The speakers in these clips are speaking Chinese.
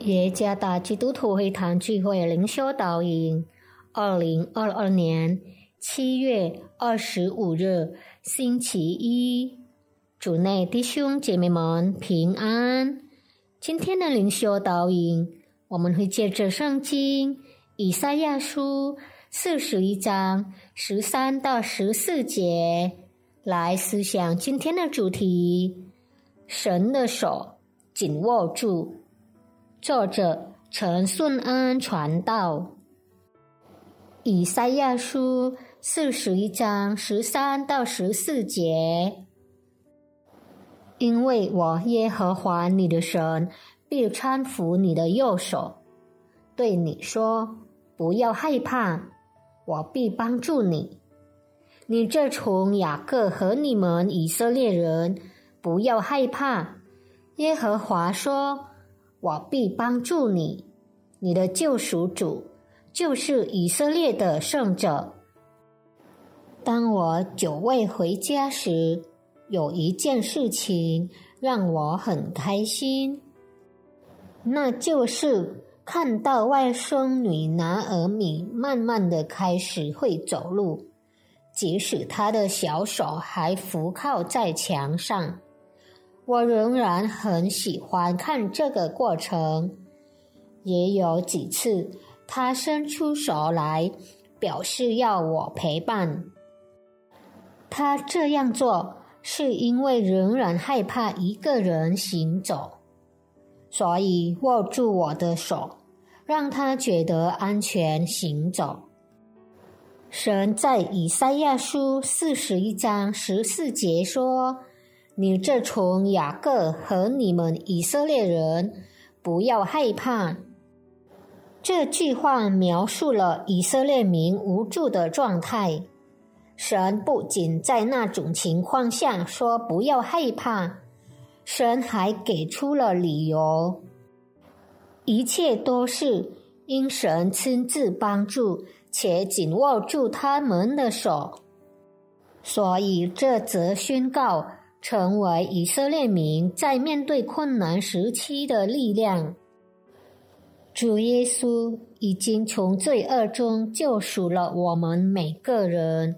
耶加达基督徒会堂聚会灵修导引，二零二二年七月二十五日星期一，主内弟兄姐妹们平安。今天的灵修导引，我们会借着圣经以赛亚书四十一章十三到十四节来思想今天的主题：神的手紧握住。作者陈顺安传道，以赛亚书四十一章十三到十四节，因为我耶和华你的神必搀扶你的右手，对你说：不要害怕，我必帮助你。你这从雅各和你们以色列人，不要害怕。耶和华说。我必帮助你，你的救赎主就是以色列的圣者。当我久未回家时，有一件事情让我很开心，那就是看到外甥女拿尔米慢慢的开始会走路，即使她的小手还扶靠在墙上。我仍然很喜欢看这个过程，也有几次他伸出手来表示要我陪伴。他这样做是因为仍然害怕一个人行走，所以握住我的手，让他觉得安全行走。神在以赛亚书四十一章十四节说。你这群雅各和你们以色列人，不要害怕。这句话描述了以色列民无助的状态。神不仅在那种情况下说不要害怕，神还给出了理由。一切都是因神亲自帮助且紧握住他们的手，所以这则宣告。成为以色列民在面对困难时期的力量。主耶稣已经从罪恶中救赎了我们每个人，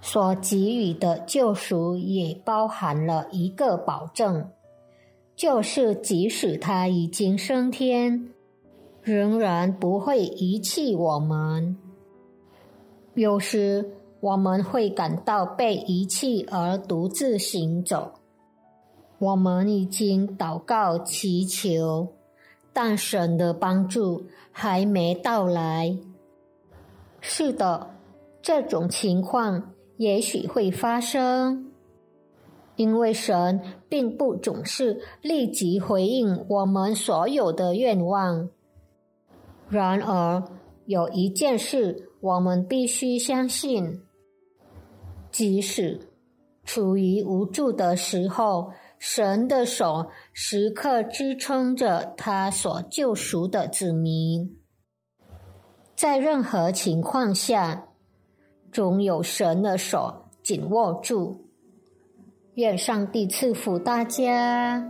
所给予的救赎也包含了一个保证，就是即使他已经升天，仍然不会遗弃我们。有时。我们会感到被遗弃而独自行走。我们已经祷告祈求，但神的帮助还没到来。是的，这种情况也许会发生，因为神并不总是立即回应我们所有的愿望。然而，有一件事我们必须相信。即使处于无助的时候，神的手时刻支撑着他所救赎的子民。在任何情况下，总有神的手紧握住。愿上帝赐福大家。